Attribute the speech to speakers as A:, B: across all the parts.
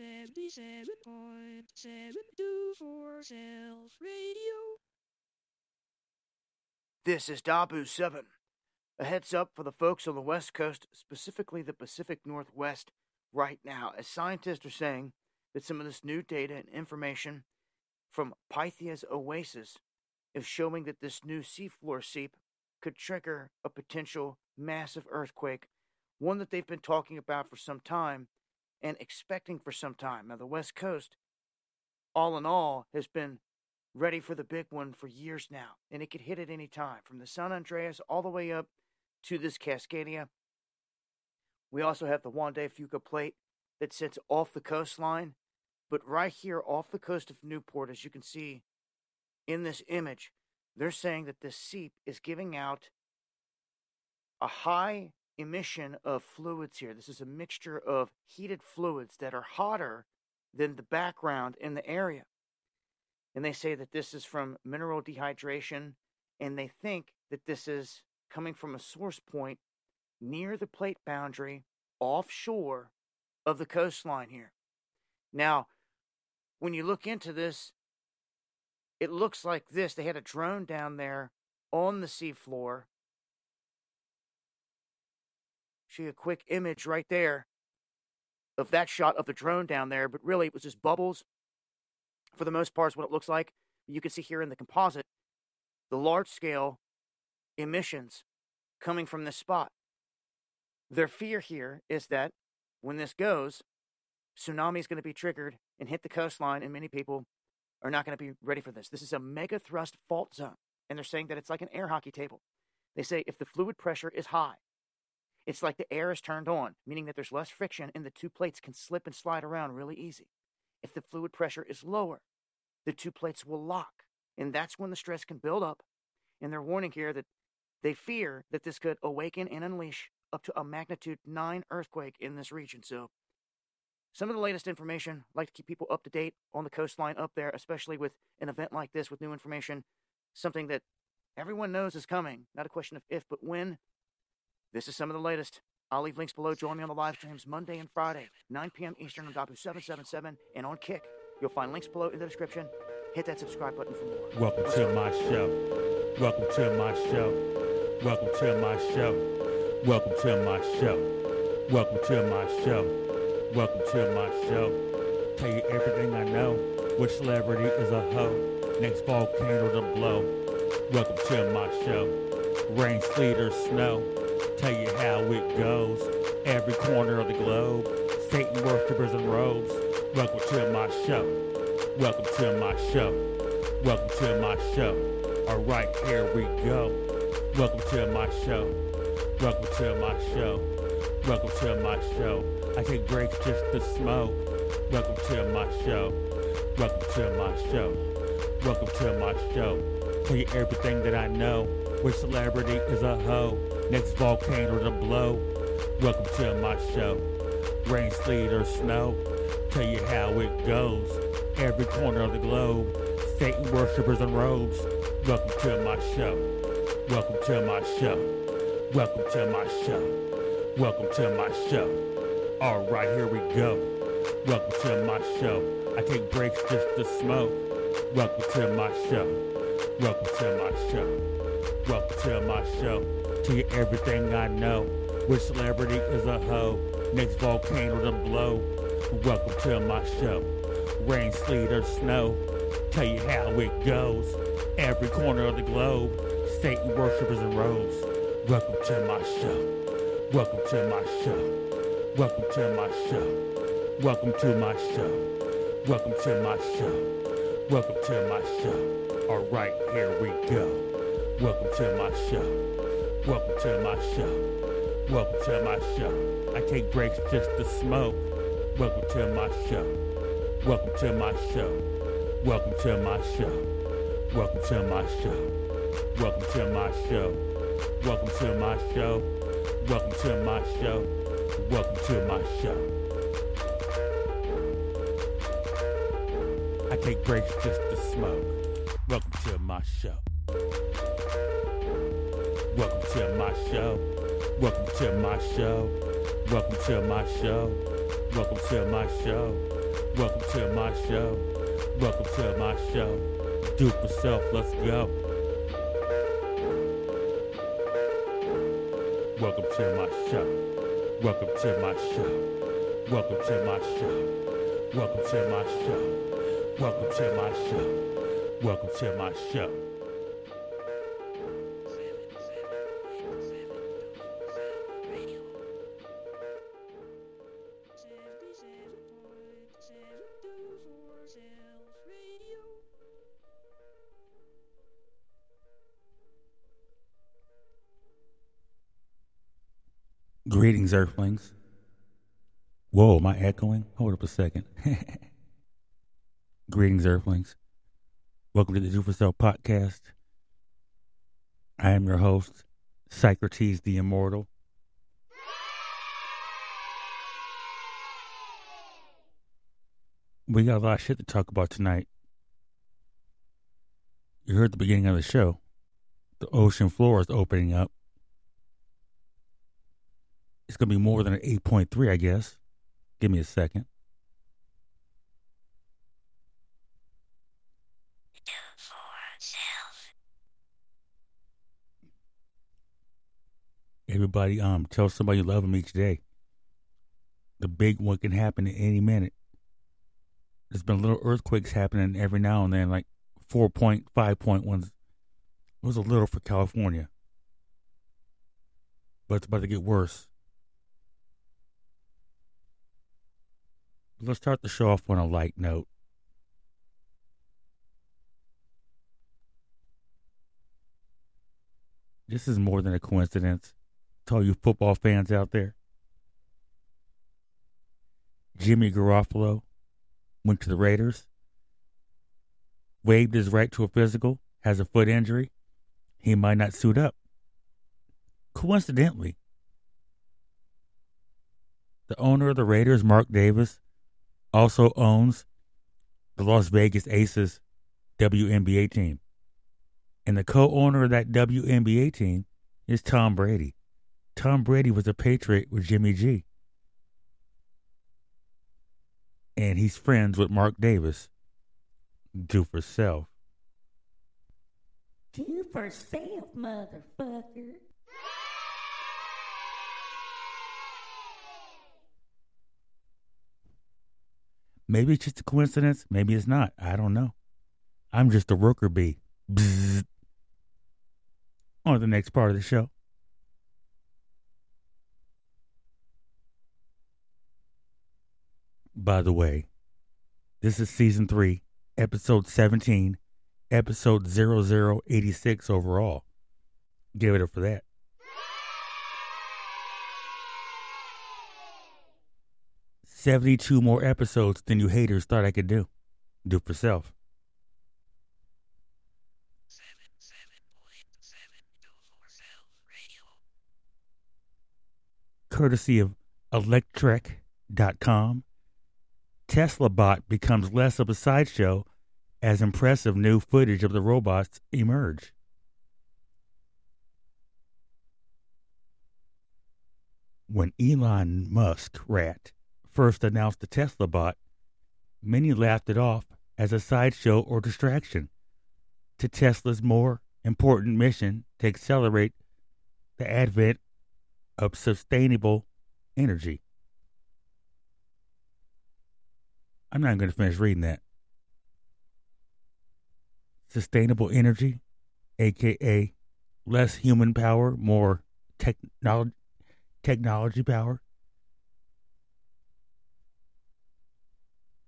A: 77.72 Self Radio.
B: This is Dabu 7. A heads up for the folks on the West Coast, specifically the Pacific Northwest, right now, as scientists are saying that some of this new data and information from Pythia's Oasis is showing that this new seafloor seep could trigger a potential massive earthquake, one that they've been talking about for some time and expecting for some time. Now, the West Coast, all in all, has been ready for the big one for years now, and it could hit at any time, from the San Andreas all the way up to this Cascadia. We also have the Juan de Fuca plate that sits off the coastline, but right here off the coast of Newport, as you can see in this image, they're saying that this seep is giving out a high emission of fluids here. This is a mixture of heated fluids that are hotter than the background in the area. And they say that this is from mineral dehydration, and they think that this is coming from a source point near the plate boundary offshore of the coastline here. Now, when you look into this, it looks like this. They had a drone down there on the seafloor. See a quick image right there of that shot of the drone down there, but really it was just bubbles. For the most part, is what it looks like. You can see here in the composite the large scale emissions coming from this spot. Their fear here is that when this goes, tsunami is going to be triggered and hit the coastline, and many people are not going to be ready for this. This is a mega thrust fault zone, and they're saying that it's like an air hockey table. They say if the fluid pressure is high, it's like the air is turned on, meaning that there's less friction and the two plates can slip and slide around really easy. If the fluid pressure is lower, the two plates will lock, and that's when the stress can build up. And they're warning here that they fear that this could awaken and unleash up to a magnitude 9 earthquake in this region. So, some of the latest information, like to keep people up to date on the coastline up there, especially with an event like this with new information, something that everyone knows is coming. Not a question of if, but when. This is some of the latest. I'll leave links below. Join me on the live streams Monday and Friday, 9 p.m. Eastern on Dabu 777 and on Kick. You'll find links below in the description. Hit that subscribe button for more.
C: Welcome to my show. Welcome to my show. Welcome to my show. Welcome to my show. Welcome to my show. Welcome to my show. Tell you everything I know. Which celebrity is a hoe? Next volcano to blow. Welcome to my show. Rain, sleet, or snow. Tell you how it goes. Every corner of the globe. Satan worshippers in robes. Welcome to my show. Welcome to my show. Welcome to my show. All right, here we go. Welcome to my show. Welcome to my show. Welcome to my show. I take breaks just to smoke. Welcome to my show. Welcome to my show. Welcome to my show. Tell you everything that I know. Which celebrity is a hoe? Next volcano to blow. Welcome to my show. Rain, sleet, or snow. Tell you how it goes. Every corner of the globe. Satan worshippers in robes. Welcome to my show. Welcome to my show. Welcome to my show. Welcome to my show. All right, here we go. Welcome to my show. I take breaks just to smoke. Welcome to my show. Welcome to my show. Welcome to my show. You everything I know. Which celebrity is a hoe? Next volcano to blow. Welcome to my show. Rain, sleet, or snow. Tell you how it goes. Every corner of the globe. Satan worshippers in robes. Welcome to my show. Welcome to my show. Welcome to my show. Welcome to my show. Welcome to my show. Welcome to my show. All right, here we go. Welcome to my show. Welcome to my show. Welcome to my show. I take breaks just to smoke. Welcome to my show. Welcome to my show. Welcome to my show. Welcome to my show. Welcome to my show. Welcome to my show. Welcome to my show. Welcome to my show. I take breaks just to smoke. Welcome to my show. Welcome to my show. Welcome to my show. Welcome to my show. Welcome to my show. Welcome to my show. Welcome to my show. Do for. Let's go. Welcome to my show. Welcome to my show. Welcome to my show. Welcome to my show. Welcome to my show. Welcome to my show. Greetings, Earthlings. Whoa, am I echoing? Hold up a second. Greetings, Earthlings. Welcome to the Do For podcast. I am your host, Socrates the Immortal. We got a lot of shit to talk about tonight. You heard the beginning of the show. The ocean floor is opening up. It's going to be more than an 8.3, I guess. Give me a second. Everybody, um, tell somebody you love them each day. The big one can happen at any minute. There's been little earthquakes happening every now and then, like 4.5 ones. It was a little for California. But it's about to get worse. Let's start the show off on a light note. This is more than a coincidence to all you football fans out there. Jimmy Garoppolo went to the Raiders, waived his right to a physical, has a foot injury. He might not suit up. Coincidentally, the owner of the Raiders, Mark Davis, also owns the Las Vegas Aces WNBA team. And the co owner of that WNBA team is Tom Brady. Tom Brady was a Patriot with Jimmy G. And he's friends with Mark Davis. Do for self.
D: Do for self, motherfucker.
C: Maybe it's just a coincidence. Maybe it's not. I don't know. I'm just a worker bee. Bzzz. On the next part of the show. By the way, this is season three, episode 17, episode 0086 overall. Give it up for that. Seventy-two more episodes than you haters thought I could do. Do for self. Courtesy of Electrek.com, Tesla Bot becomes less of a sideshow as impressive new footage of the robots emerge. When Elon Musk rat first announced the Tesla bot, many laughed it off as a sideshow or distraction to Tesla's more important mission to accelerate the advent of sustainable energy. I'm not going to finish reading that. Sustainable energy, aka less human power, more technology technology power.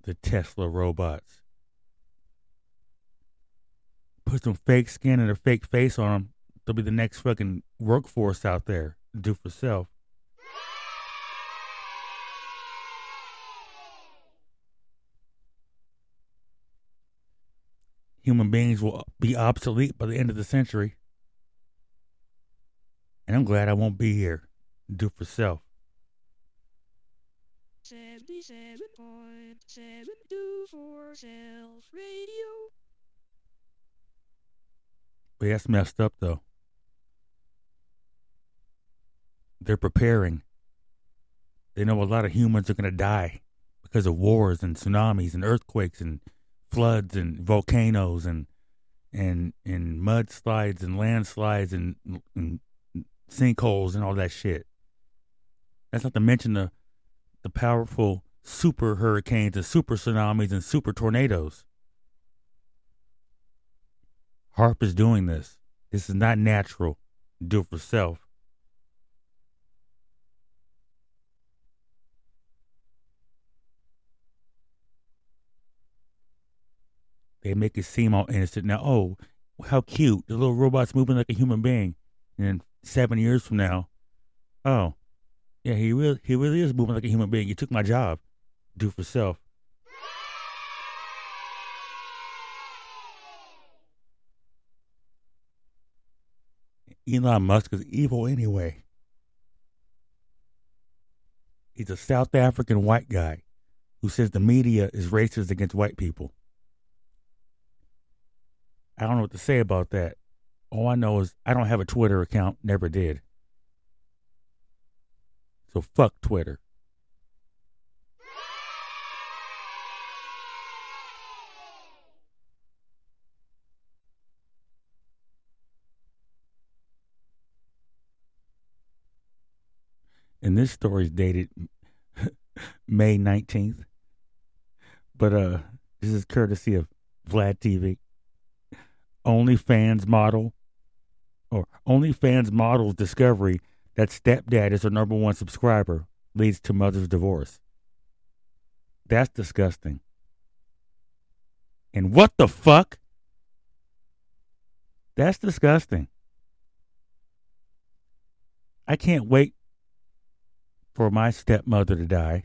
C: The Tesla robots. Put some fake skin and a fake face on them. They'll be the next fucking workforce out there. Do for self. Human beings will be obsolete by the end of the century. And I'm glad I won't be here. Do for self.
A: 77.7 do for self radio.
C: But that's messed up, though. They're preparing. They know a lot of humans are going to die because of wars and tsunamis and earthquakes and floods and volcanoes and and and mudslides and landslides and, and sinkholes and all that shit. That's not to mention the the powerful super hurricanes and super tsunamis and super tornadoes. HAARP is doing this. This is not natural. Do it for self. They make it seem all innocent. Now, oh, how cute. The little robot's moving like a human being. And seven years from now, oh, yeah, he really, he really is moving like a human being. You took my job. Do for self. Elon Musk is evil anyway. He's a South African white guy who says the media is racist against white people. I don't know what to say about that. All I know is I don't have a Twitter account, never did. So fuck Twitter. And this story is dated May 19th. But uh this is courtesy of Vlad TV. OnlyFans model or OnlyFans model's discovery that stepdad is her number one subscriber leads to mother's divorce. That's disgusting. And what the fuck? That's disgusting. I can't wait for my stepmother to die.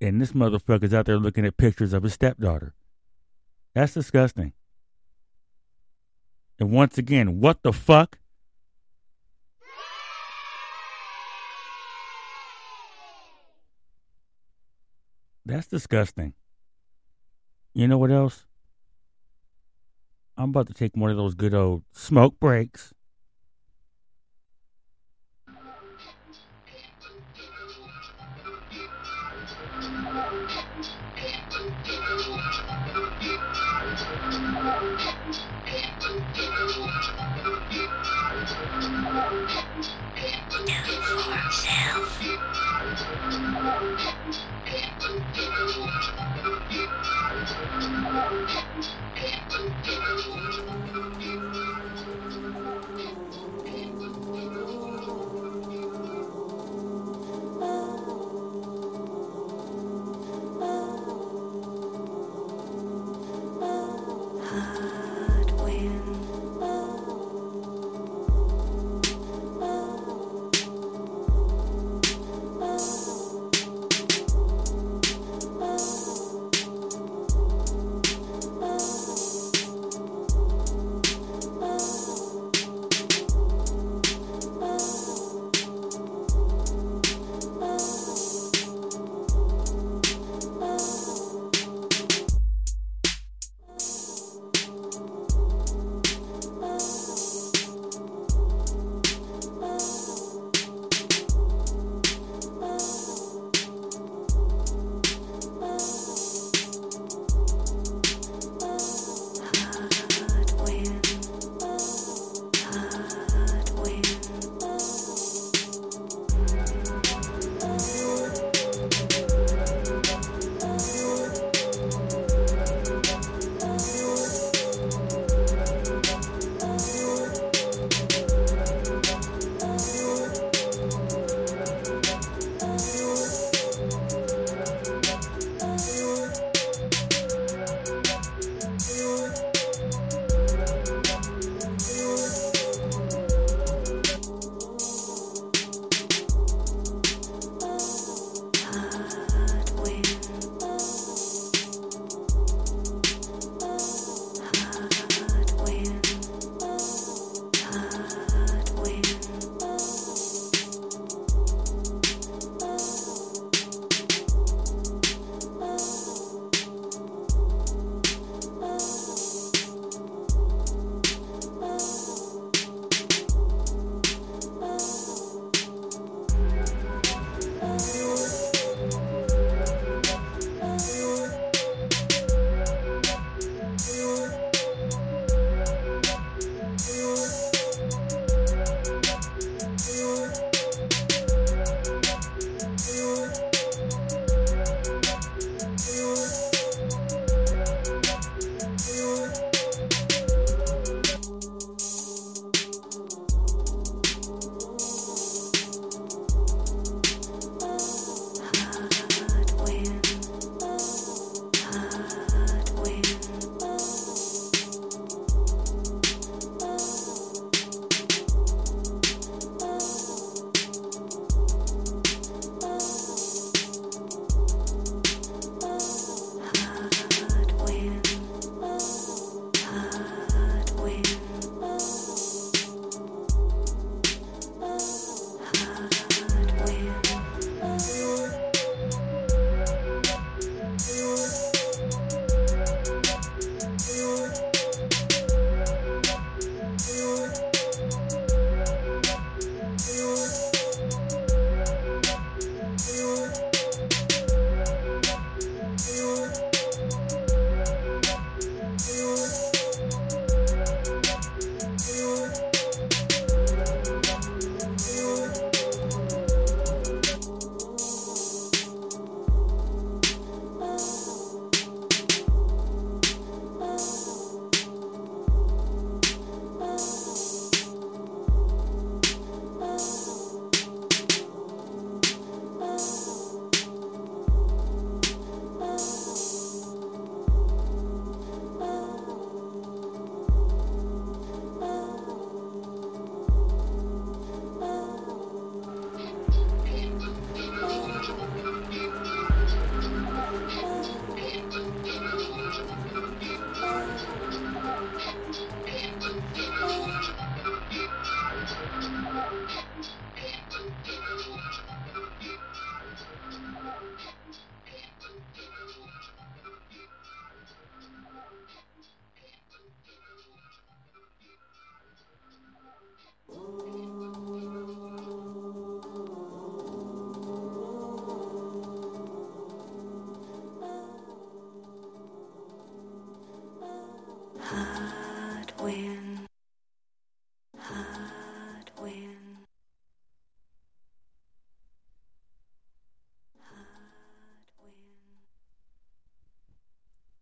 C: And this motherfucker's out there looking at pictures of his stepdaughter. That's disgusting. And once again, what the fuck? That's disgusting. You know what else? I'm about to take one of those good old smoke breaks.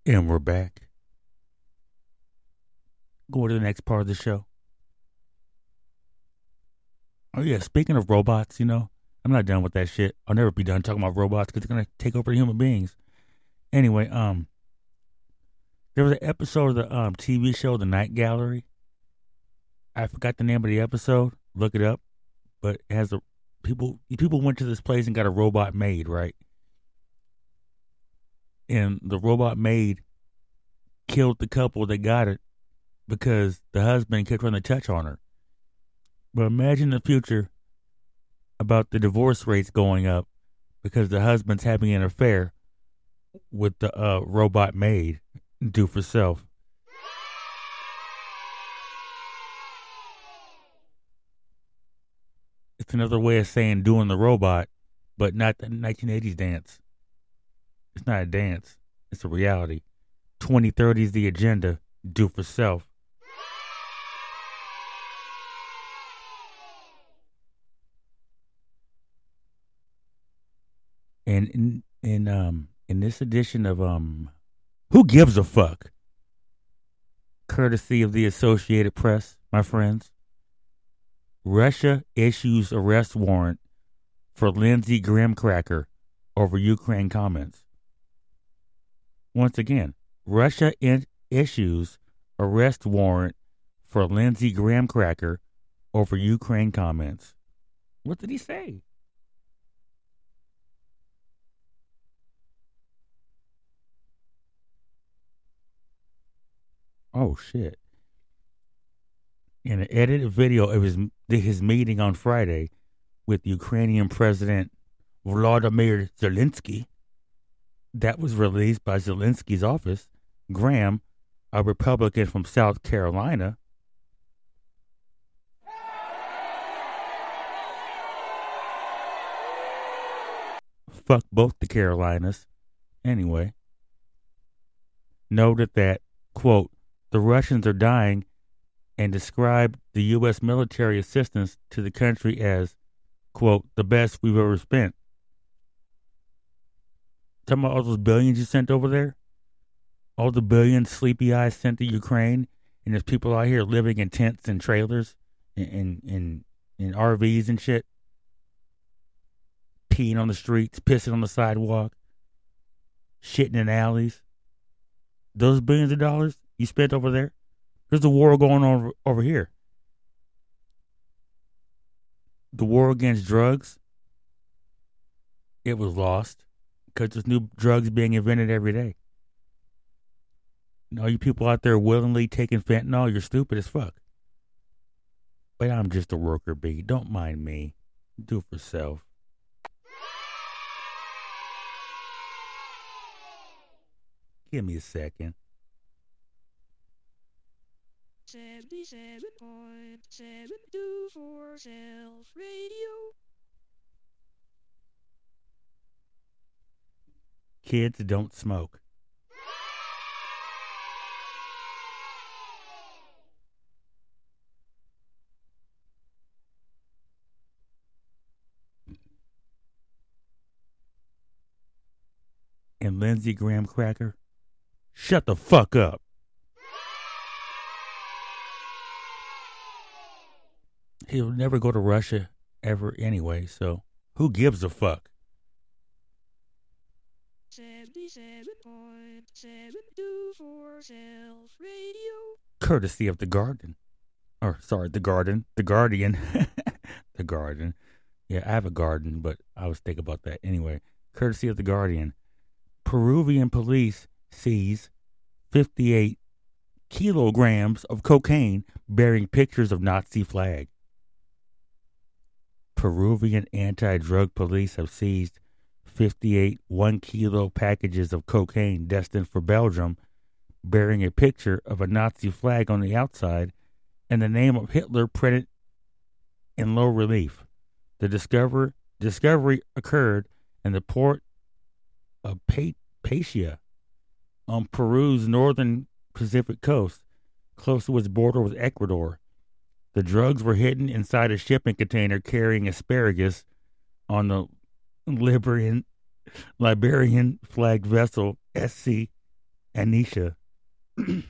C: And we're back. Going to the next part of the show. Oh, yeah. Speaking of robots, you know, I'm not done with that shit. I'll never be done talking about robots because they're going to take over human beings. Anyway, um, there was an episode of the um, TV show The Night Gallery. I forgot the name of the episode. Look it up. But it has a people people went to this place and got a robot made, right? And the robot maid killed the couple that got it because the husband kept trying to touch on her. But imagine the future about the divorce rates going up because the husband's having an affair with the uh, robot maid do for self. It's another way of saying doing the robot, but not the 1980s dance. It's not a dance, it's a reality. 2030 is the agenda, do for self. And in, in um in this edition of um Who Gives a Fuck? Courtesy of the Associated Press, my friends. Russia issues arrest warrant for Lindsey Cracker over Ukraine comments. Once again, Russia issues arrest warrant for Lindsey Graham Cracker over Ukraine comments. What did he say? Oh shit! In an edited video of his his meeting on Friday with Ukrainian President Vladimir Zelensky, that was released by Zelensky's office, Graham, a Republican from South Carolina, fuck both the Carolinas. Anyway, noted that, quote, the Russians are dying and described the U.S. military assistance to the country as, quote, the best we've ever spent. Talking about all those billions you sent over there? All the billions Sleepy Eyes sent to Ukraine, and there's people out here living in tents and trailers and in, in RVs and shit. Peeing on the streets, pissing on the sidewalk, shitting in alleys. Those billions of dollars, you spent over there? There's a war going on over, over here. The war against drugs, it was lost because there's new drugs being invented every day. And all you people out there willingly taking fentanyl, you're stupid as fuck. But I'm just a worker bee. Don't mind me. Do it for self. Give me a second.
A: 77.724 Self Radio.
C: Kids don't smoke. And Lindsey Graham Cracker, shut the fuck up. He'll never go to Russia ever anyway, so who gives a fuck?
A: 77.724 Self Radio.
C: Courtesy of the Garden. Or, sorry, the Garden. The Guardian. the Garden. Yeah, I have a garden, but I was thinking about that anyway. Courtesy of the Guardian. Peruvian police seize 58 kilograms of cocaine bearing pictures of Nazi flag. Peruvian anti drug police have seized 58 one kilo packages of cocaine destined for Belgium, bearing a picture of a Nazi flag on the outside and the name of Hitler printed in low relief. The discover, discovery occurred in the port of Paita on Peru's northern Pacific coast, close to its border with Ecuador. The drugs were hidden inside a shipping container carrying asparagus on the Liberian Liberian flagged vessel SC Anisha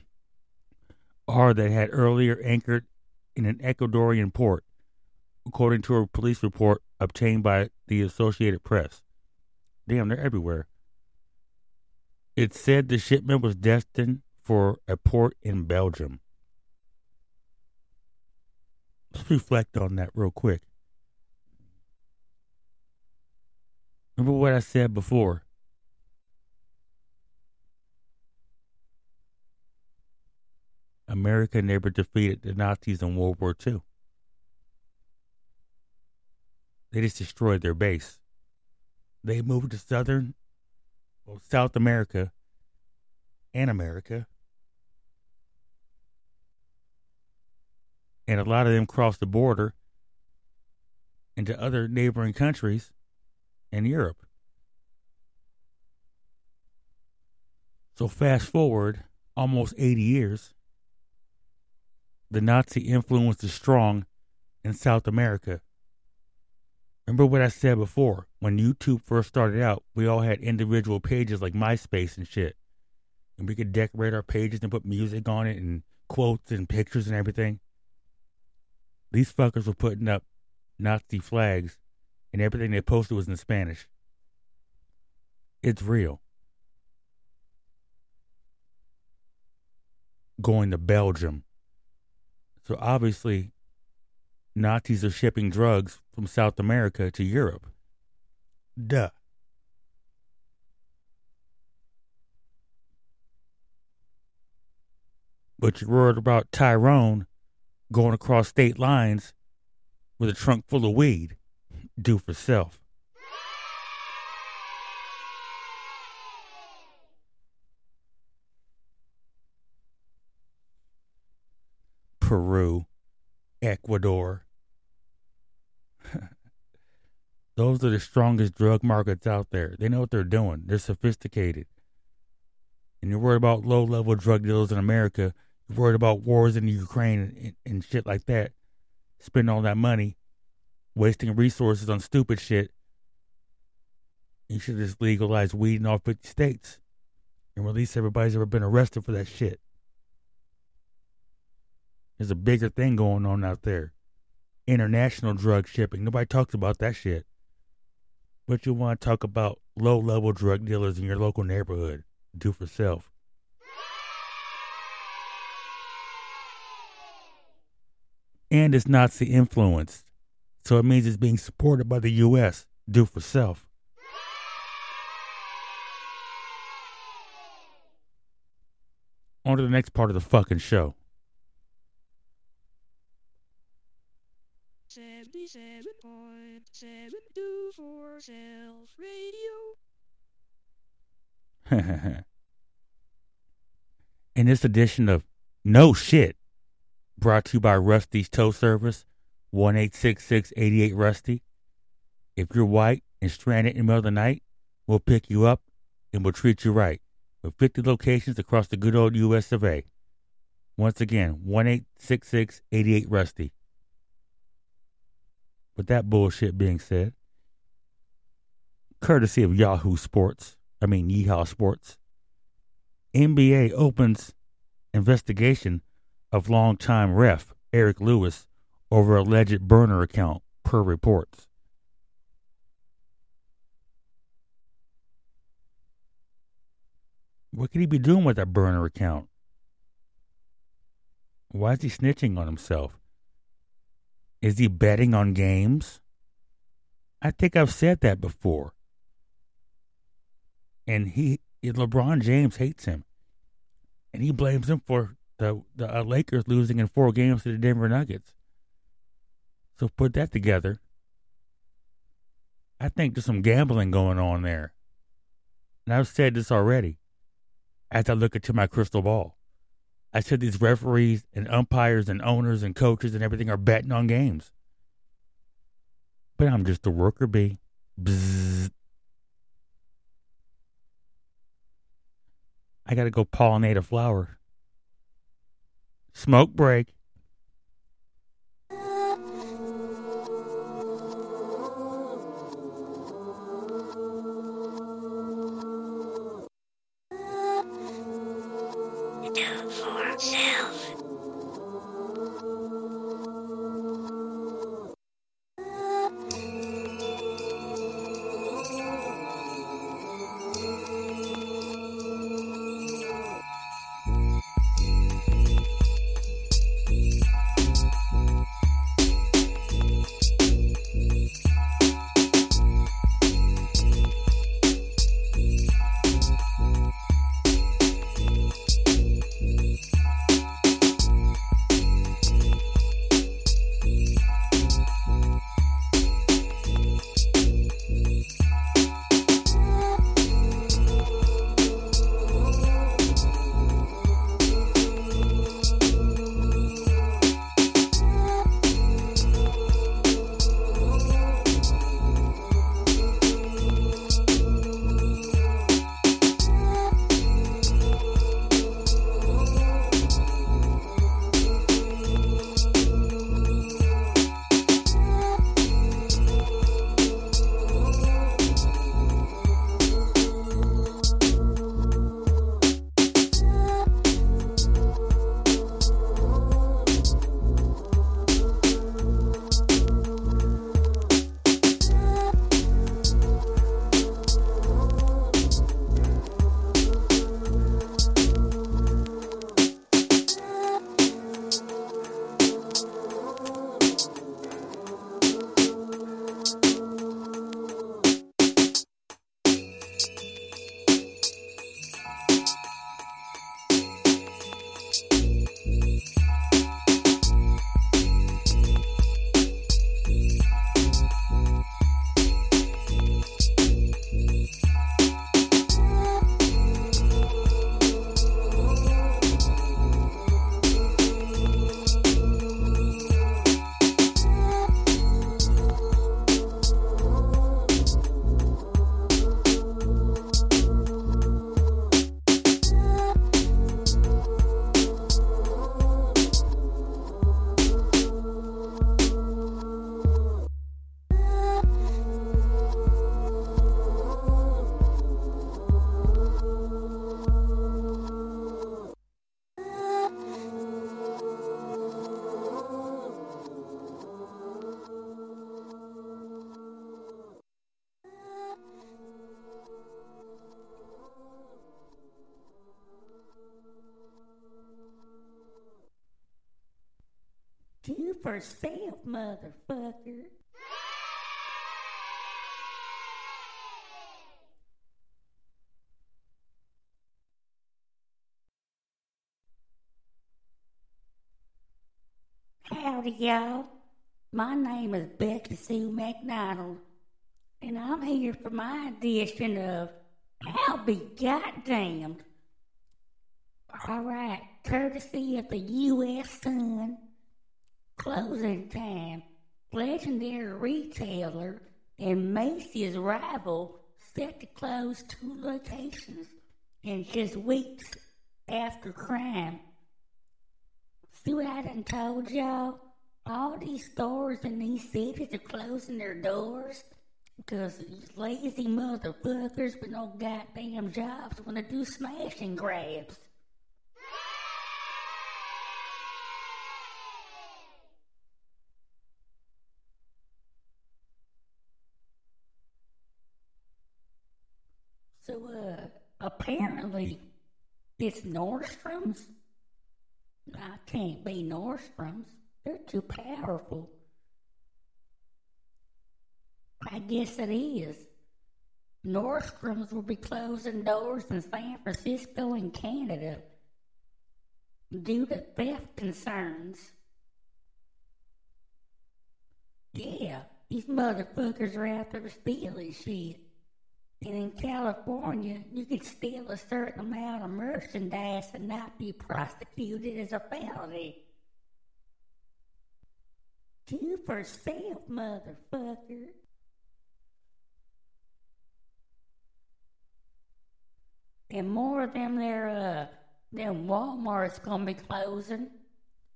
C: R that had earlier anchored in an Ecuadorian port, according to a police report obtained by the Associated Press. Damn, they're everywhere. It said the shipment was destined for a port in Belgium. Let's reflect on that real quick. Remember what I said before? America never defeated the Nazis in World War II. They just destroyed their base. They moved to southern, well, South America and America. And a lot of them crossed the border into other neighboring countries in Europe. So, fast forward almost 80 years, the Nazi influence is strong in South America. Remember what I said before? When YouTube first started out, we all had individual pages like MySpace and shit. And we could decorate our pages and put music on it and quotes and pictures and everything. These fuckers were putting up Nazi flags and everything they posted was in Spanish. It's real. Going to Belgium. So obviously, Nazis are shipping drugs from South America to Europe. Duh. But you're worried about Tyrone going across state lines with a trunk full of weed. Do for self. Peru, Ecuador. Those are the strongest drug markets out there. They know what they're doing. They're sophisticated. And you're worried about low level drug dealers in America. You're worried about wars in Ukraine and, and shit like that. Spending all that money, wasting resources on stupid shit. You should just legalize weed in all 50 states and release everybody who's ever been arrested for that shit. There's a bigger thing going on out there. International drug shipping. Nobody talks about that shit. But you want to talk about low level drug dealers in your local neighborhood. Do for self. And it's Nazi influenced. So it means it's being supported by the U.S. Do for self. On to the next part of the fucking show.
A: 77.72 for Self Radio.
C: In this edition of No Shit, brought to you by Rusty's Tow Service, 1866 Rusty. If you're white and stranded in the middle of the night, we'll pick you up and we'll treat you right. With 50 locations across the good old US of A. Once again, 1866 Rusty. With that bullshit being said, courtesy of Yahoo Sports, I mean Yeehaw Sports, NBA opens investigation of longtime ref Eric Lewis over alleged burner account, per reports. What could he be doing with that burner account? Why is he snitching on himself? Is he betting on games? I think I've said that before. And he, LeBron James hates him. And he blames him for the, the uh, Lakers losing in four games to the Denver Nuggets. So put that together. I think there's some gambling going on there. And I've said this already as I look into my crystal ball. I said these referees and umpires and owners and coaches and everything are betting on games. But I'm just a worker bee. Bzzz. I gotta go pollinate a flower. Smoke break.
D: Motherfucker. Howdy, y'all. My name is Becky Sue McDonald, and I'm here for my edition of I'll Be Goddamned. All right, courtesy of the U.S. Sun, closing time, legendary retailer and Macy's rival set to close two locations in just weeks after crime. See what I done told y'all? All these stores in these cities are closing their doors because these lazy motherfuckers with no goddamn jobs want to do smash and grabs. So, uh, apparently, it's Nordstrom's. I can't be Nordstrom's. They're too powerful. I guess it is. Nordstrom's will be closing doors in San Francisco and Canada due to theft concerns. Yeah, these motherfuckers are out there stealing shit. And in California, you can steal a certain amount of merchandise and not be prosecuted as a felony. Do for self, motherfucker. And more of them there, uh, them Walmart's gonna be closing.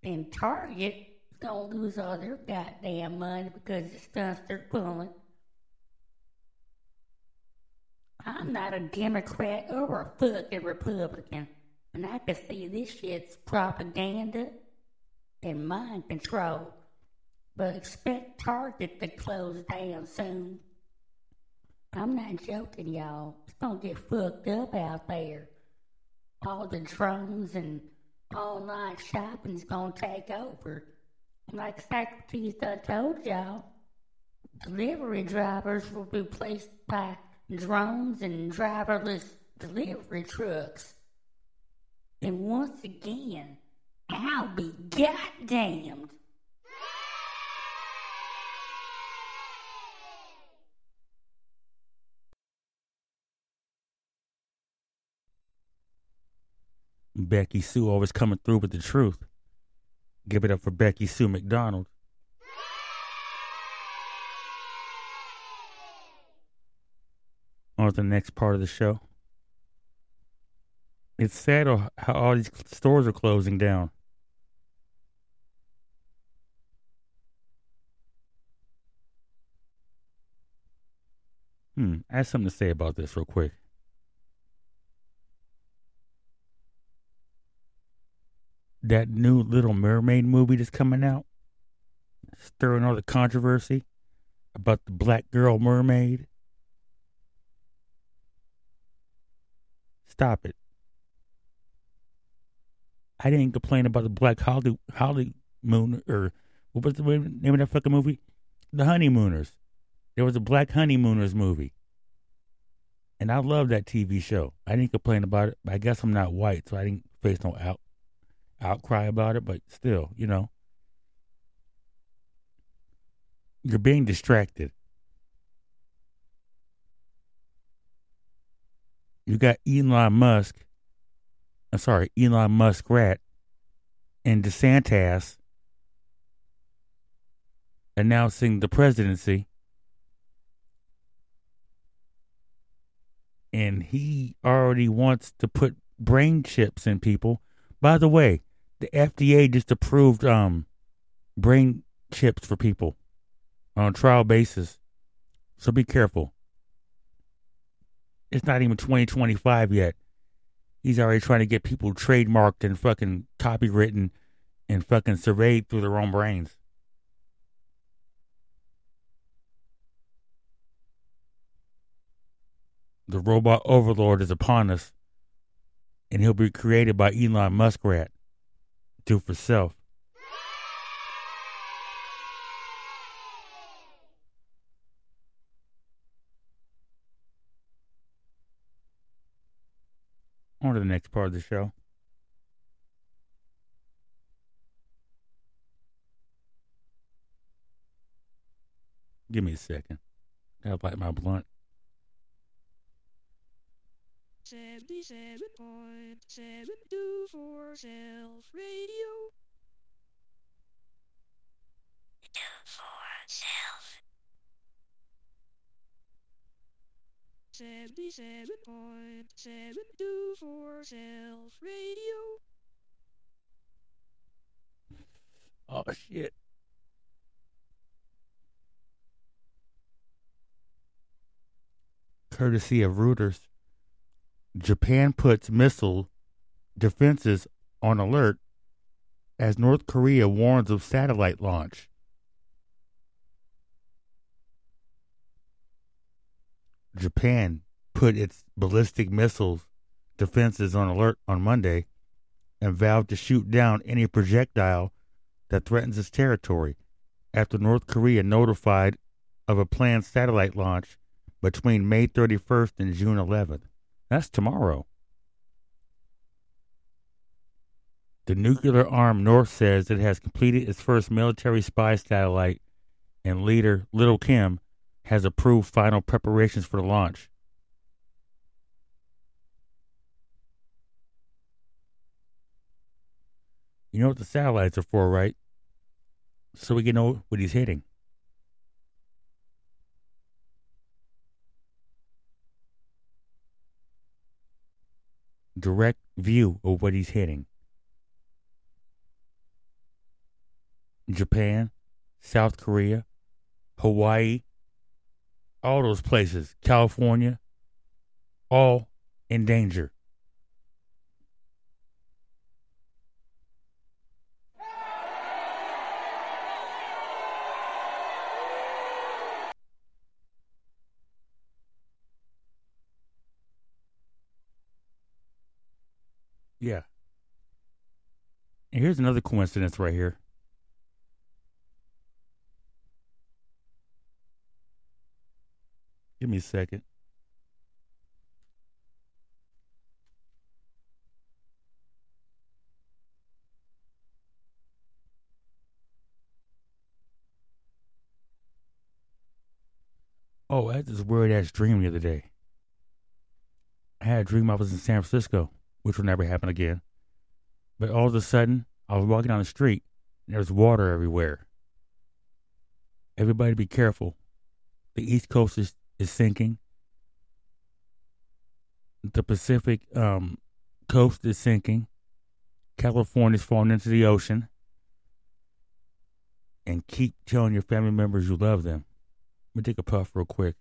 D: And Target's gonna lose all their goddamn money because the stunts they're pulling. I'm not a Democrat or a fucking Republican. And I can see this shit's propaganda and mind control. But expect Target to close down soon. I'm not joking, y'all. It's gonna get fucked up out there. All the drones and online shopping's gonna take over. Like Socrates done told y'all, delivery drivers will be replaced by drones and driverless delivery trucks. And once again, I'll be goddamned.
C: Becky Sue always coming through with the truth. Give it up for Becky Sue McDonald. To the next part of the show. It's sad how all these stores are closing down. Hmm, I have something to say about this real quick. that new Little Mermaid movie that's coming out, stirring all the controversy about the black girl mermaid. Stop it. I didn't complain about the black Holly Holly Moon or what was the name of that fucking movie? The Honeymooners. There was a Black Honeymooners movie. And I love that TV show. I didn't complain about it, but I guess I'm not white, so I didn't face no out outcry about it, but still, you know, you're being distracted. You got Elon Musk, I'm sorry, Elon Muskrat and DeSantis announcing the presidency. And he already wants to put brain chips in people. By the way, the FDA just approved um brain chips for people on trial basis. So be careful. It's not even 2025 yet. He's already trying to get people trademarked and fucking copywritten and fucking surveyed through their own brains. The robot overlord is upon us, and he'll be created by Elon Muskrat do for self. On to the next part of the show. Give me a second. Gotta light my blunt.
A: 77.724 Self Radio.
E: Do for self.
A: 77.7 do for Self Radio.
C: Oh shit. Courtesy of Reuters. Japan puts missile defenses on alert as North Korea warns of satellite launch. Japan put its ballistic missiles defenses on alert on Monday and vowed to shoot down any projectile that threatens its territory after North Korea notified of a planned satellite launch between May 31st and June 11th. That's tomorrow. The nuclear armed North says it has completed its first military spy satellite, and leader Little Kim has approved final preparations for the launch. You know what the satellites are for, right? So we can know what he's hitting. direct view of what he's hitting. Japan, South Korea, Hawaii, all those places, California, all in danger. Yeah. And here's another coincidence right here. Second. Oh, I had this weird ass dream the other day. I had a dream I was in San Francisco, which will never happen again. But all of a sudden, I was walking down the street and there's water everywhere. Everybody be careful. The East Coast is, is sinking. The Pacific um, coast is sinking. California is falling into the ocean. And keep telling your family members you love them. Let me take a puff real quick.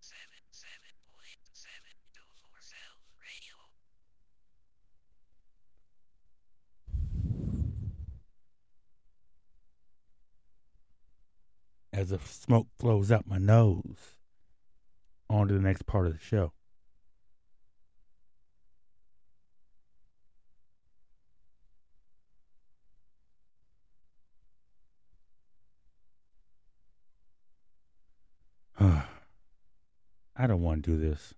E: Seven seven point seven two four self radio.
C: As the smoke flows out my nose onto the next part of the show. I don't want to do this.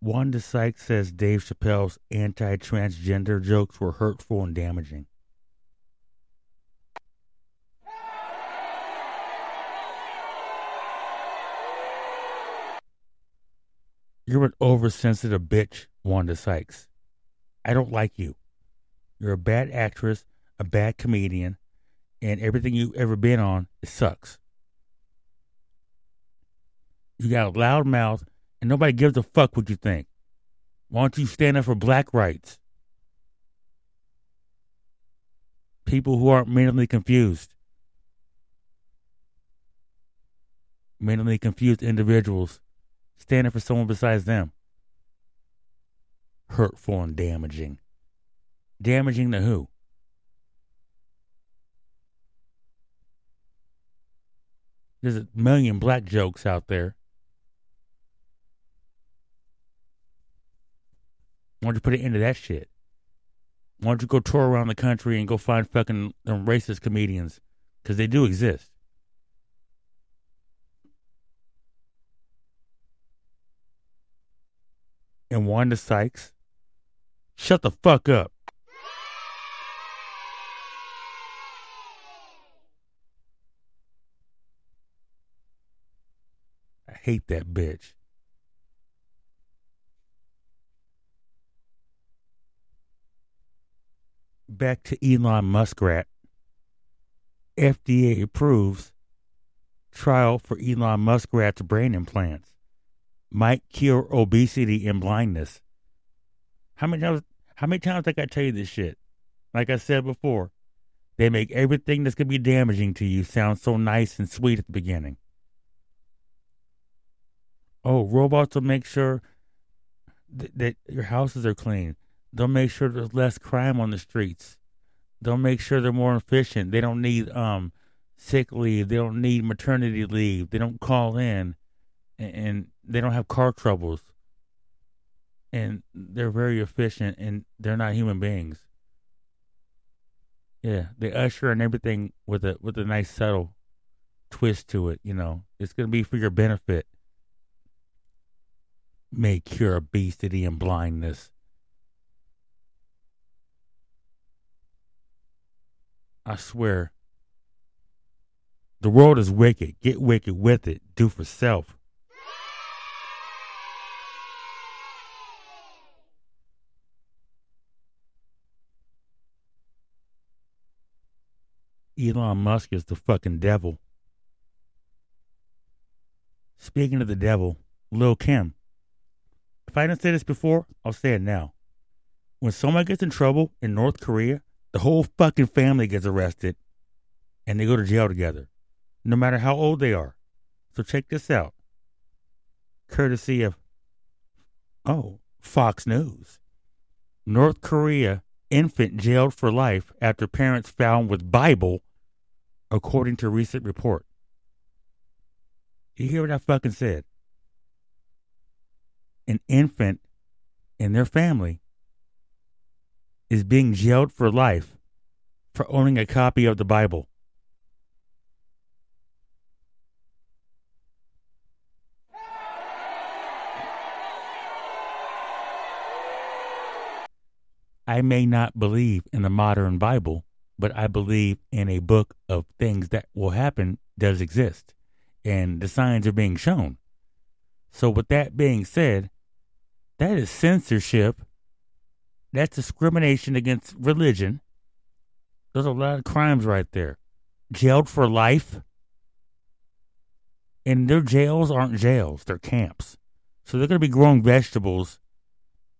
C: Wanda Sykes says Dave Chappelle's anti transgender jokes were hurtful and damaging. You're an oversensitive bitch, Wanda Sykes. I don't like you. You're a bad actress, a bad comedian, and everything you've ever been on, it sucks. You got a loud mouth, and nobody gives a fuck what you think. Why don't you stand up for black rights? People who aren't mentally confused. Mentally confused individuals standing for someone besides them. Hurtful and damaging. Damaging to who? There's a million black jokes out there. Why don't you put an end to that shit? Why don't you go tour around the country and go find fucking racist comedians? Because they do exist. And Wanda Sykes, shut the fuck up. I hate that bitch. Back to Elon Muskrat. FDA approves trial for Elon Muskrat's brain implants might cure obesity and blindness. How many times? How many times I got to tell you this shit? Like I said before, they make everything that's gonna be damaging to you sound so nice and sweet at the beginning. Oh, robots will make sure th- that your houses are clean. They'll make sure there's less crime on the streets. They'll make sure they're more efficient. They don't need um sick leave. They don't need maternity leave. They don't call in, and, and they don't have car troubles. And they're very efficient, and they're not human beings. Yeah, they usher and everything with a with a nice subtle twist to it. You know, it's gonna be for your benefit. May cure obesity and blindness. I swear. The world is wicked. Get wicked with it. Do for self. Elon Musk is the fucking devil. Speaking of the devil, Lil Kim. If I didn't say this before, I'll say it now. When someone gets in trouble in North Korea, the whole fucking family gets arrested and they go to jail together, no matter how old they are. So check this out. Courtesy of, oh, Fox News. North Korea infant jailed for life after parents found with Bible, according to recent report. You hear what I fucking said? An infant and their family is being jailed for life for owning a copy of the Bible. I may not believe in the modern Bible, but I believe in a book of things that will happen does exist, and the signs are being shown. So, with that being said, that is censorship. That's discrimination against religion. There's a lot of crimes right there. Jailed for life. And their jails aren't jails, they're camps. So they're going to be growing vegetables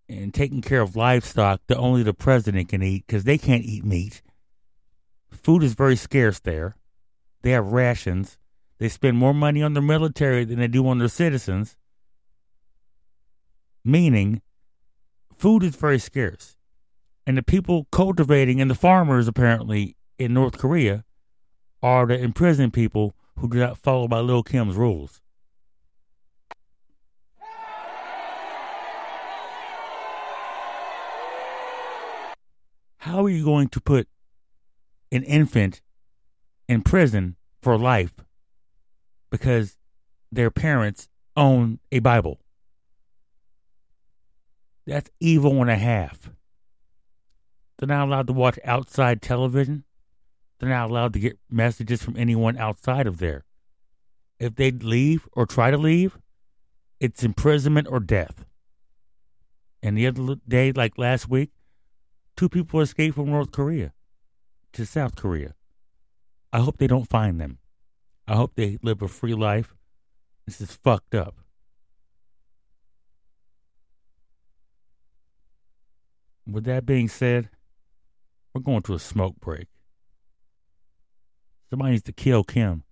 C: and taking care of livestock that only the president can eat because they can't eat meat. Food is very scarce there. They have rations. They spend more money on their military than they do on their citizens. Meaning, food is very scarce. And the people cultivating and the farmers, apparently, in North Korea are the imprisoned people who do not follow by Lil Kim's rules. How are you going to put an infant in prison for life because their parents own a Bible? That's evil and a half. They're not allowed to watch outside television. They're not allowed to get messages from anyone outside of there. If they leave or try to leave, it's imprisonment or death. And the other day, like last week, two people escaped from North Korea to South Korea. I hope they don't find them. I hope they live a free life. This is fucked up. With that being said, we're going to a smoke break. Somebody needs to kill Kim.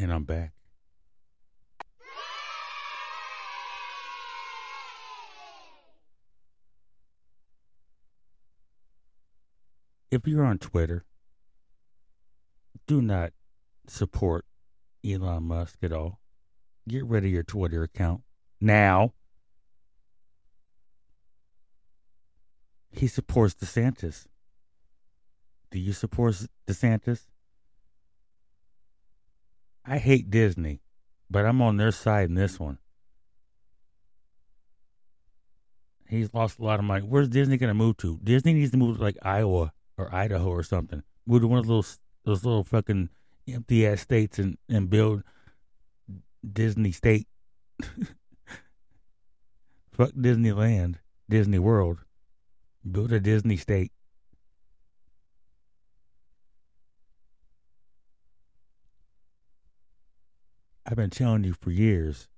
C: And I'm back. If you're on Twitter, do not support Elon Musk at all. Get rid of your Twitter account now. He supports DeSantis. Do you support DeSantis? I hate Disney, but I'm on their side in this one. He's lost a lot of money. Where's Disney going to move to? Disney needs to move to like Iowa or Idaho or something. Move to one of those those little fucking empty ass states and, and build Disney State. Fuck Disneyland, Disney World. Build a Disney State. I've been telling you for years,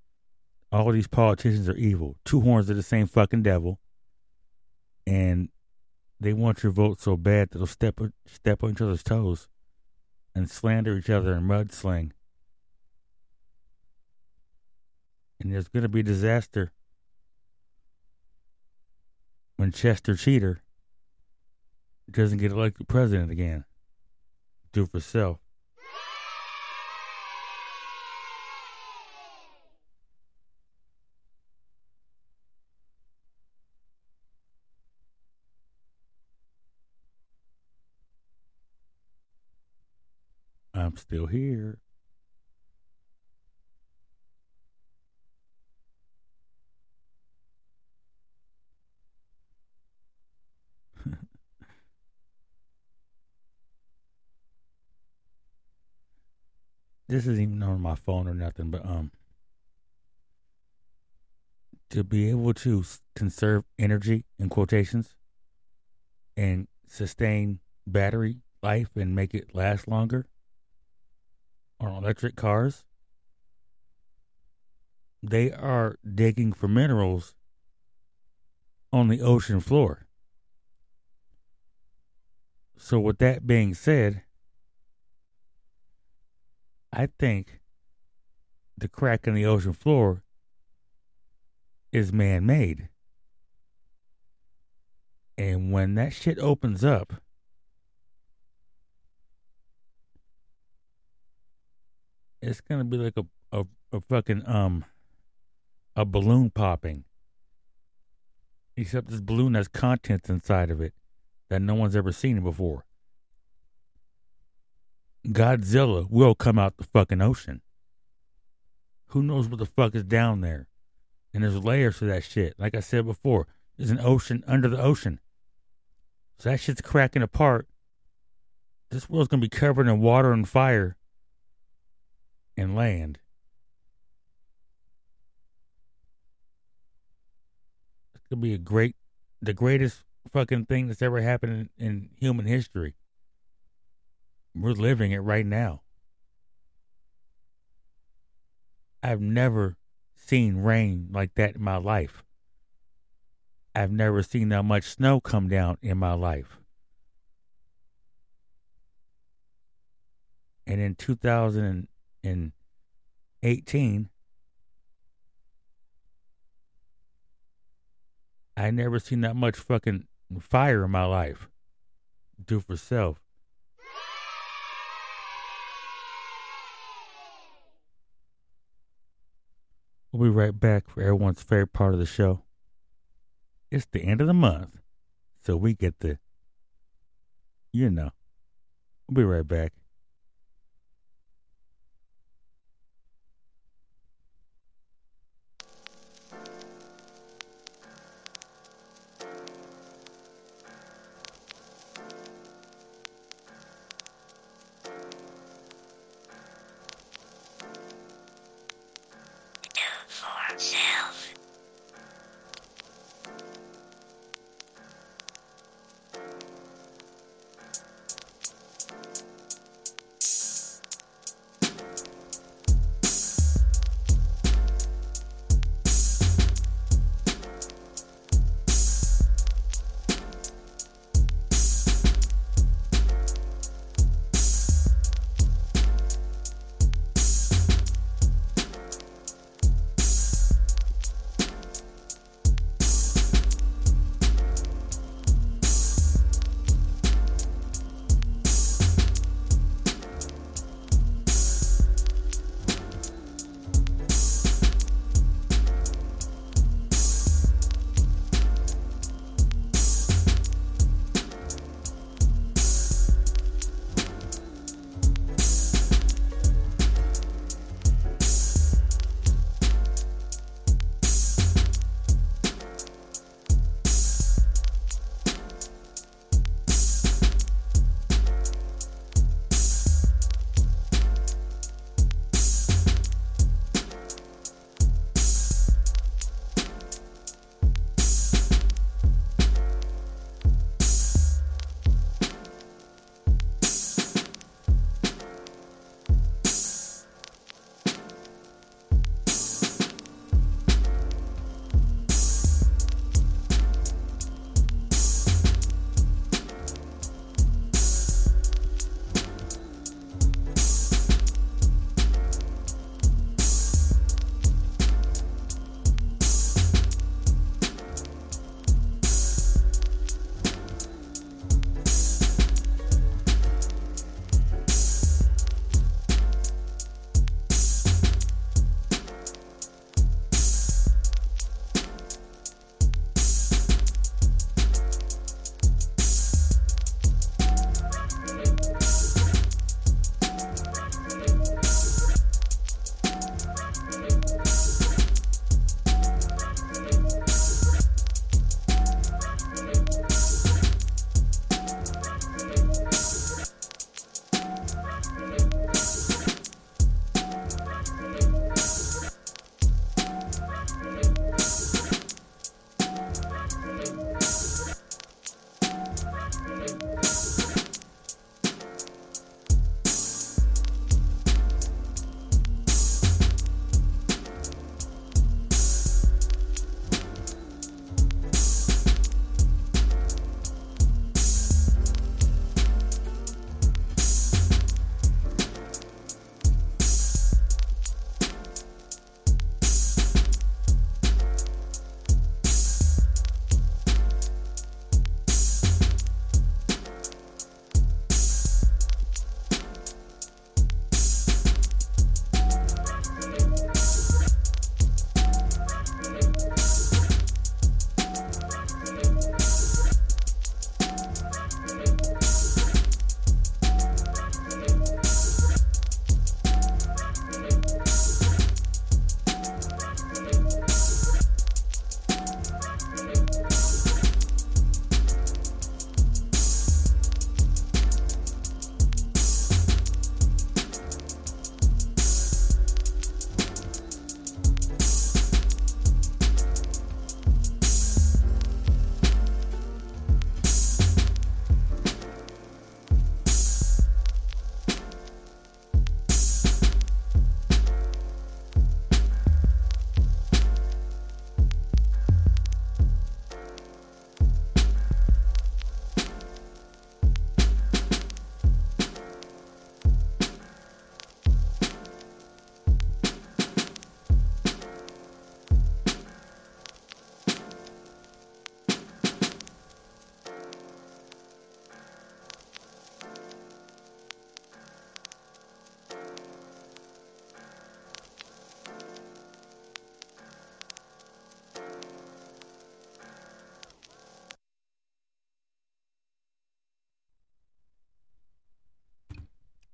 C: all these politicians are evil. Two horns of the same fucking devil. And they want your vote so bad that they'll step step on each other's toes and slander each other and mudsling. And there's going to be disaster when Chester Cheater doesn't get elected president again. Do for self. I'm still here. this isn't even on my phone or nothing, but um, to be able to conserve energy in quotations and sustain battery life and make it last longer on electric cars, they are digging for minerals on the ocean floor. So, with that being said, I think the crack in the ocean floor is man made. And when that shit opens up, it's gonna be like a, a, a fucking um a balloon popping. Except this balloon has contents inside of it that no one's ever seen before. Godzilla will come out the fucking ocean. Who knows what the fuck is down there? And there's layers to that shit. Like I said before, there's an ocean under the ocean. So that shit's cracking apart. This world's gonna be covered in water and fire and land. It could be a great, the greatest fucking thing that's ever happened in, in human history. We're living it right now. I've never seen rain like that in my life. I've never seen that much snow come down in my life. And in 2000 in 18, I never seen that much fucking fire in my life. Do for self. We'll be right back for everyone's favorite part of the show. It's the end of the month, so we get the, you know. We'll be right back.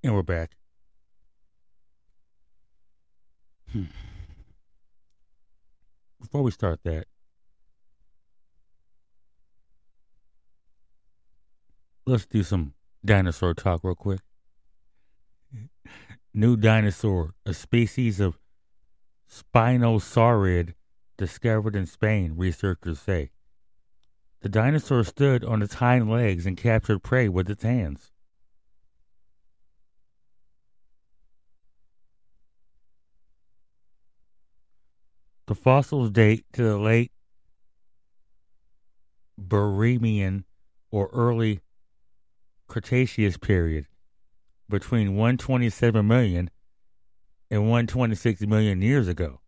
C: And we're back. Hmm. Before we start that, let's do some dinosaur talk real quick. New dinosaur, a species of Spinosaurid discovered in Spain, researchers say. The dinosaur stood on its hind legs and captured prey with its hands. The fossils date to the late Barremian or early Cretaceous period, between 127 million and 126 million years ago.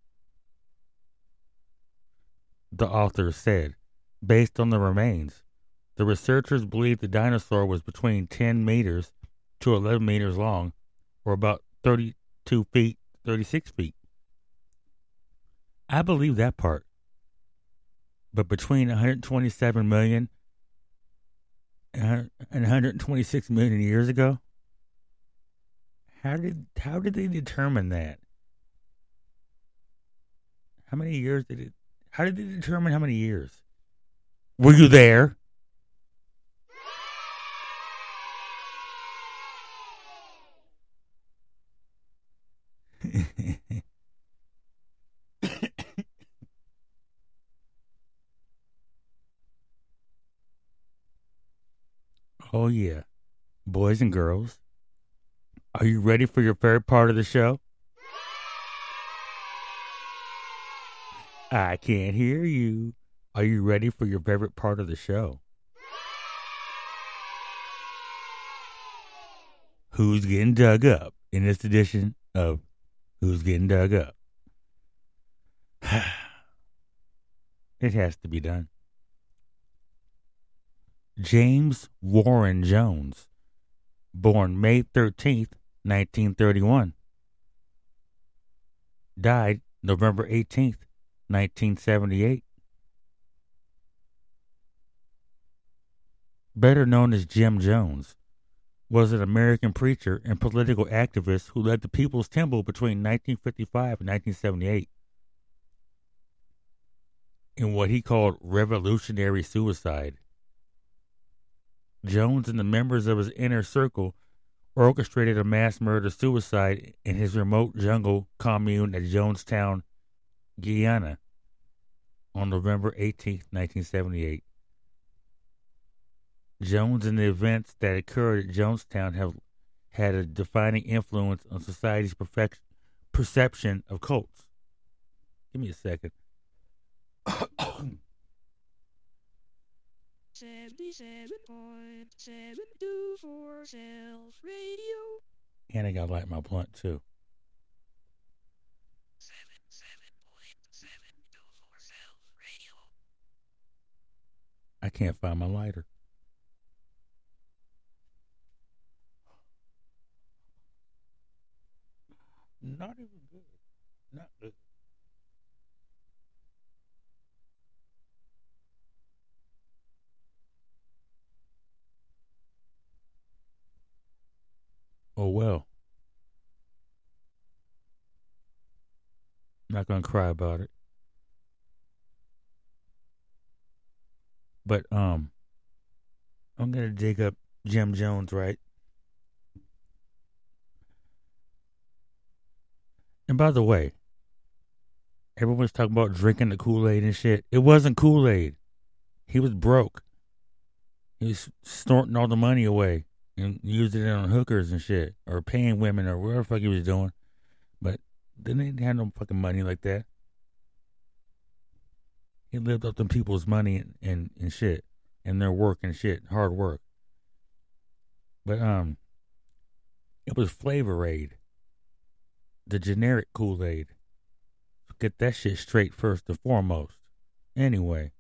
C: The author said, based on the remains, the researchers believe the dinosaur was between 10 meters to 11 meters long, or about 32 feet, 36 feet. I believe that part. But between 127 million and 126 million years ago, how did how did they determine that? How many years did it? How did they determine how many years? Were you there? oh yeah, boys and girls, are you ready for your favorite part of the show? I can't hear you. Are you ready for your favorite part of the show? Who's getting dug up in this edition of Who's Getting Dug Up? it has to be done. James Warren Jones, born May 13th, 1931. Died November 18th, 1978. Better known as Jim Jones, was an American preacher and political activist who led the People's Temple between 1955 and 1978 in what he called revolutionary suicide. Jones and the members of his inner circle orchestrated a mass murder suicide in his remote jungle commune at Jonestown, Guyana, on November 18, 1978. Jones and the events that occurred at Jonestown have had a defining influence on society's perfect, perception of cults. Give me a second.
A: Seventy-seven point seven two four Self Radio.
C: and I gotta light my blunt too.
E: seven seven point seven two four self radio.
C: I can't find my lighter. Not even good. Not good. Oh well. Not gonna cry about it. But um I'm gonna dig up Jim Jones, right? And by the way, everyone's talking about drinking the Kool-Aid and shit. It wasn't Kool-Aid. He was broke. He was snorting all the money away and using it on hookers and shit, or paying women, or whatever fuck he was doing. But they didn't have no fucking money like that. He lived off them people's money and, and, and shit, and their work and shit, hard work. But um, it was Flavor Aid, the generic Kool Aid. Get that shit straight first and foremost. Anyway,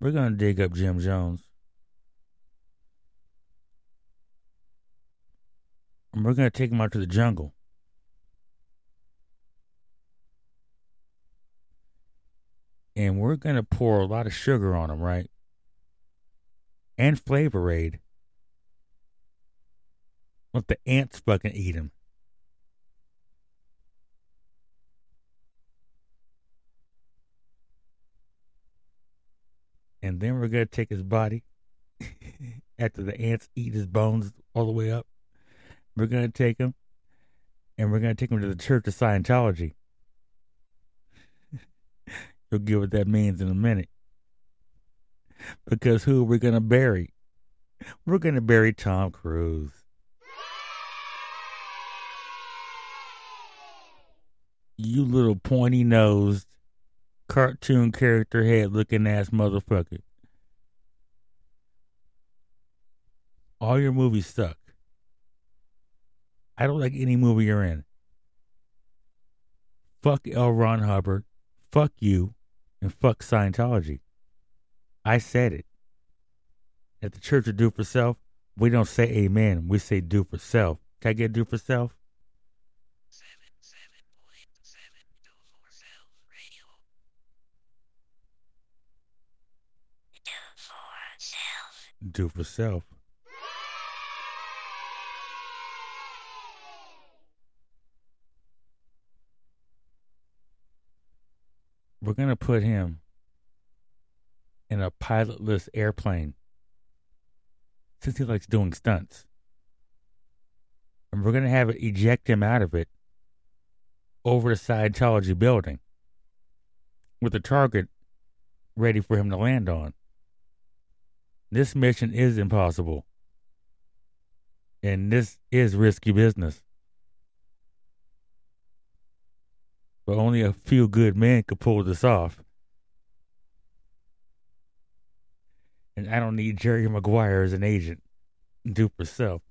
C: we're gonna dig up Jim Jones. And we're gonna take him out to the jungle. And we're gonna pour a lot of sugar on him, right? And Flavor Aid. Let the ants fucking eat him. And then we're gonna take his body after the ants eat his bones all the way up. We're gonna take him and we're gonna take him to the Church of Scientology. You'll get what that means in a minute. Because who are we gonna bury? We're gonna bury Tom Cruise. You little pointy nosed, cartoon character head looking ass motherfucker. All your movies suck. I don't like any movie you're in. Fuck L. Ron Hubbard. Fuck you. And fuck Scientology. I said it. At the Church of Do for Self, we don't say amen. We say do for self. Can I get do for self?
E: Do for self. Do for self.
C: We're going to put him in a pilotless airplane since he likes doing stunts. And we're going to have it eject him out of it over the Scientology building with a target ready for him to land on. This mission is impossible. And this is risky business. But only a few good men could pull this off. And I don't need Jerry Maguire as an agent. Do for self.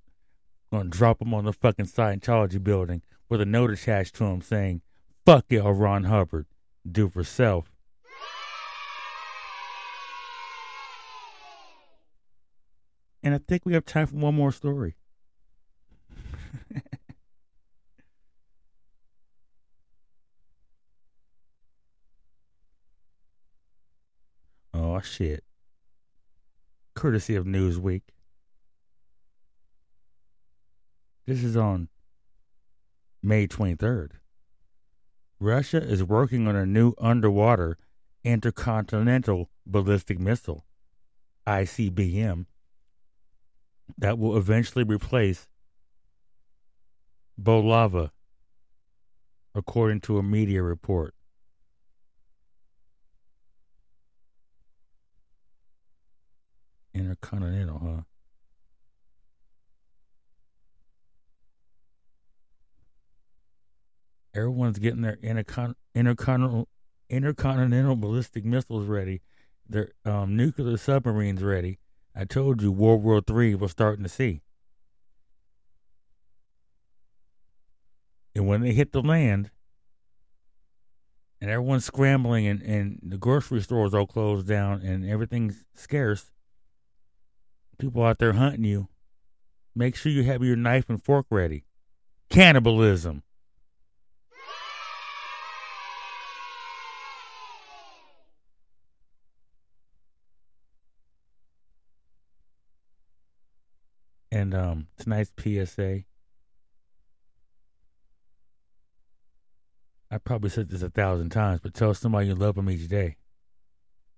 C: Gonna drop him on the fucking Scientology building with a note attached to him saying, Fuck L. Ron Hubbard. Do for self. And I think we have time for one more story. oh, shit. Courtesy of Newsweek. This is on May 23rd. Russia is working on a new underwater intercontinental ballistic missile, ICBM, that will eventually replace Bulava, according to a media report. Intercontinental, huh? Everyone's getting their intercon- intercontinental intercontinental ballistic missiles ready, their um, nuclear submarines ready. I told you World War III was starting to see. And when they hit the land, and everyone's scrambling, and, and the grocery stores all closed down, and everything's scarce, people out there hunting you, make sure you have your knife and fork ready. Cannibalism. And um, tonight's PSA. I probably said this a thousand times, but tell somebody you love them each day.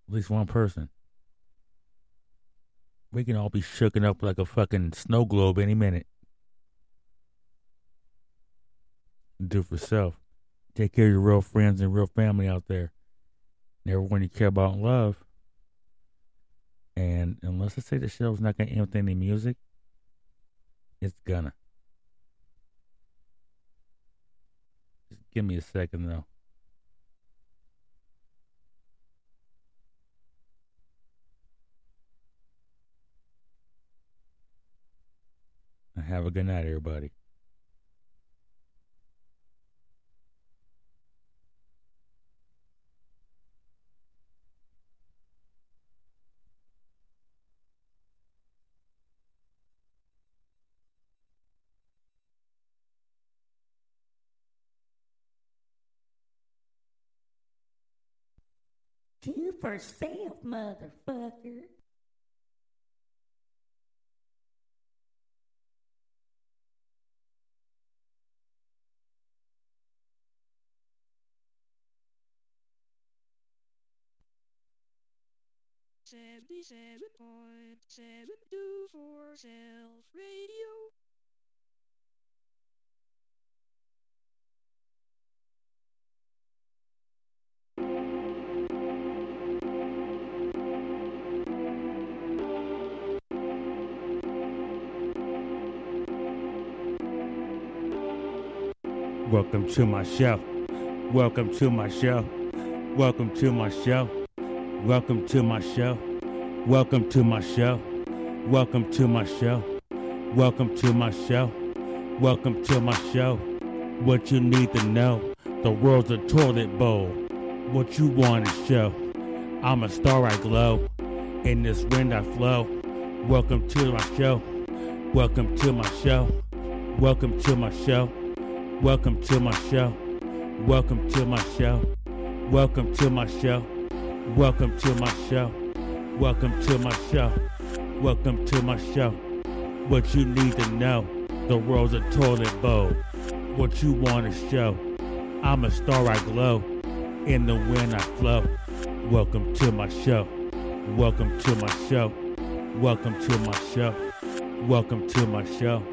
C: At least one person. We can all be shooken up like a fucking snow globe any minute. Do for self. Take care of your real friends and real family out there. And everyone you care about and love. And unless I say the show's not to end with any music, it's gonna. Just give me a second though. Have a good night, everybody.
D: Do for self, motherfucker.
A: 77.724 Self Radio.
C: Welcome to my show. Welcome to my show. Welcome to my show. Welcome to my show. Welcome to my show. Welcome to my show. Welcome to my show. Welcome to my show. What you need to know. The world's a toilet bowl. What you want to show. I'm a star I glow. In this wind I flow. Welcome to my show. Welcome to my show. Welcome to my show. Welcome to my show. Welcome to my show. Welcome to my show. Welcome to my show. Welcome to my show. Welcome to my show. What you need to know. The world's a toilet bowl. What you want to show. I'm a star I glow. In the wind I flow. Welcome to my show. Welcome to my show. Welcome to my show. Welcome to my show.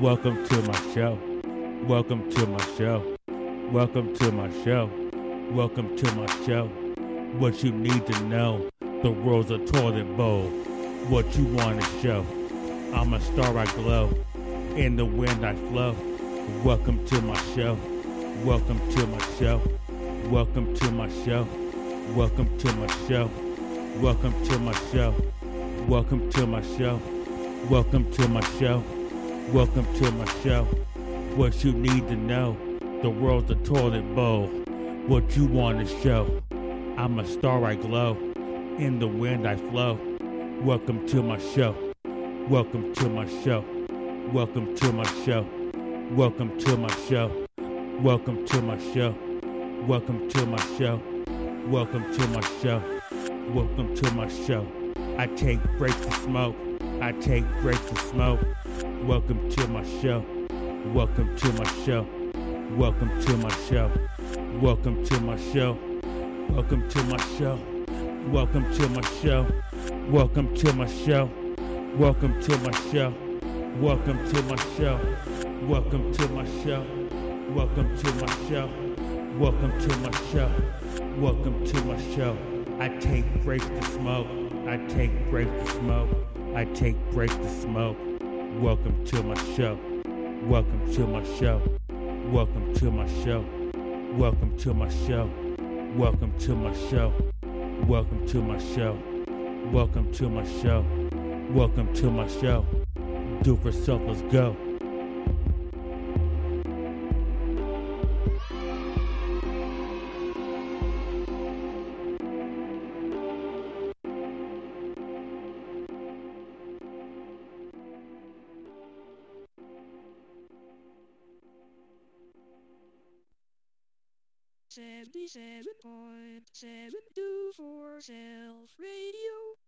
C: Welcome to my show. Welcome to my show. Welcome to my show. Welcome to my show. What you need to know. The world's a toilet bowl. What you want to show. I'm a star I glow. In the wind I flow. Welcome to my show. Welcome to my show. Welcome to my show. Welcome to my show. Welcome to my show. Welcome to my show. Welcome to my show. Welcome to my show. What you need to know. The world's a toilet bowl. What you want to show. I'm a star I glow. In the wind I flow. Welcome to my show. Welcome to my show. Welcome to my show. Welcome to my show. Welcome to my show. Welcome to my show. Welcome to my show. Welcome to my show. I take breaks to smoke. I take breaks to smoke. Welcome to my show. Welcome to my show. Welcome to my show. Welcome to my show. Welcome to my show. Welcome to my show. Welcome to my show. Welcome to my show. Welcome to my show. Welcome to my show. Welcome to my show. Welcome to my show. Welcome to my show. I take breaks to smoke. I take breaks to smoke. I take breaks to smoke. Welcome to my show. Welcome to my show. Welcome to my show. Welcome to my show. Welcome to my show. Welcome to my show. Welcome to my show. Welcome to my show. Do for self, let's go.
A: 97.724 Self Radio.